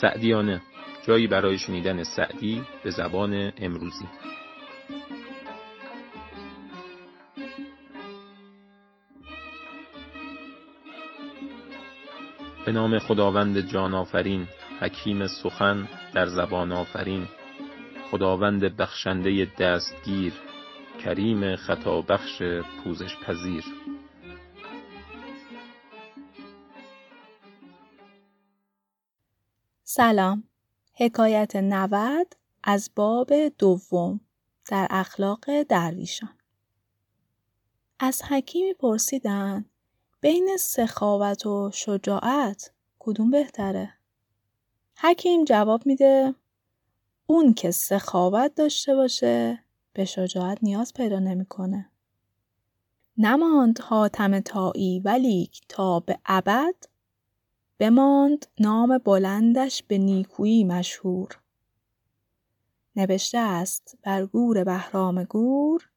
سعدیانه جایی برای شنیدن سعدی به زبان امروزی. به نام خداوند جان آفرین حکیم سخن در زبان آفرین. خداوند بخشنده دستگیر کریم خطا بخش پوزش پذیر سلام. حکایت نود از باب دوم در اخلاق درویشان. از حکیمی پرسیدن بین سخاوت و شجاعت کدوم بهتره؟ حکیم جواب میده اون که سخاوت داشته باشه به شجاعت نیاز پیدا نمی‌کنه. نماند حاتم تایی ولیک تا به ابد بماند نام بلندش به نیکویی مشهور. نوشته است بر گور بهرام گور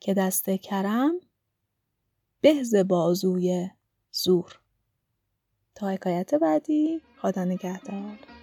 که دست کرم بهز بازوی زور. تا حکایت بعدی خدا نگهدار.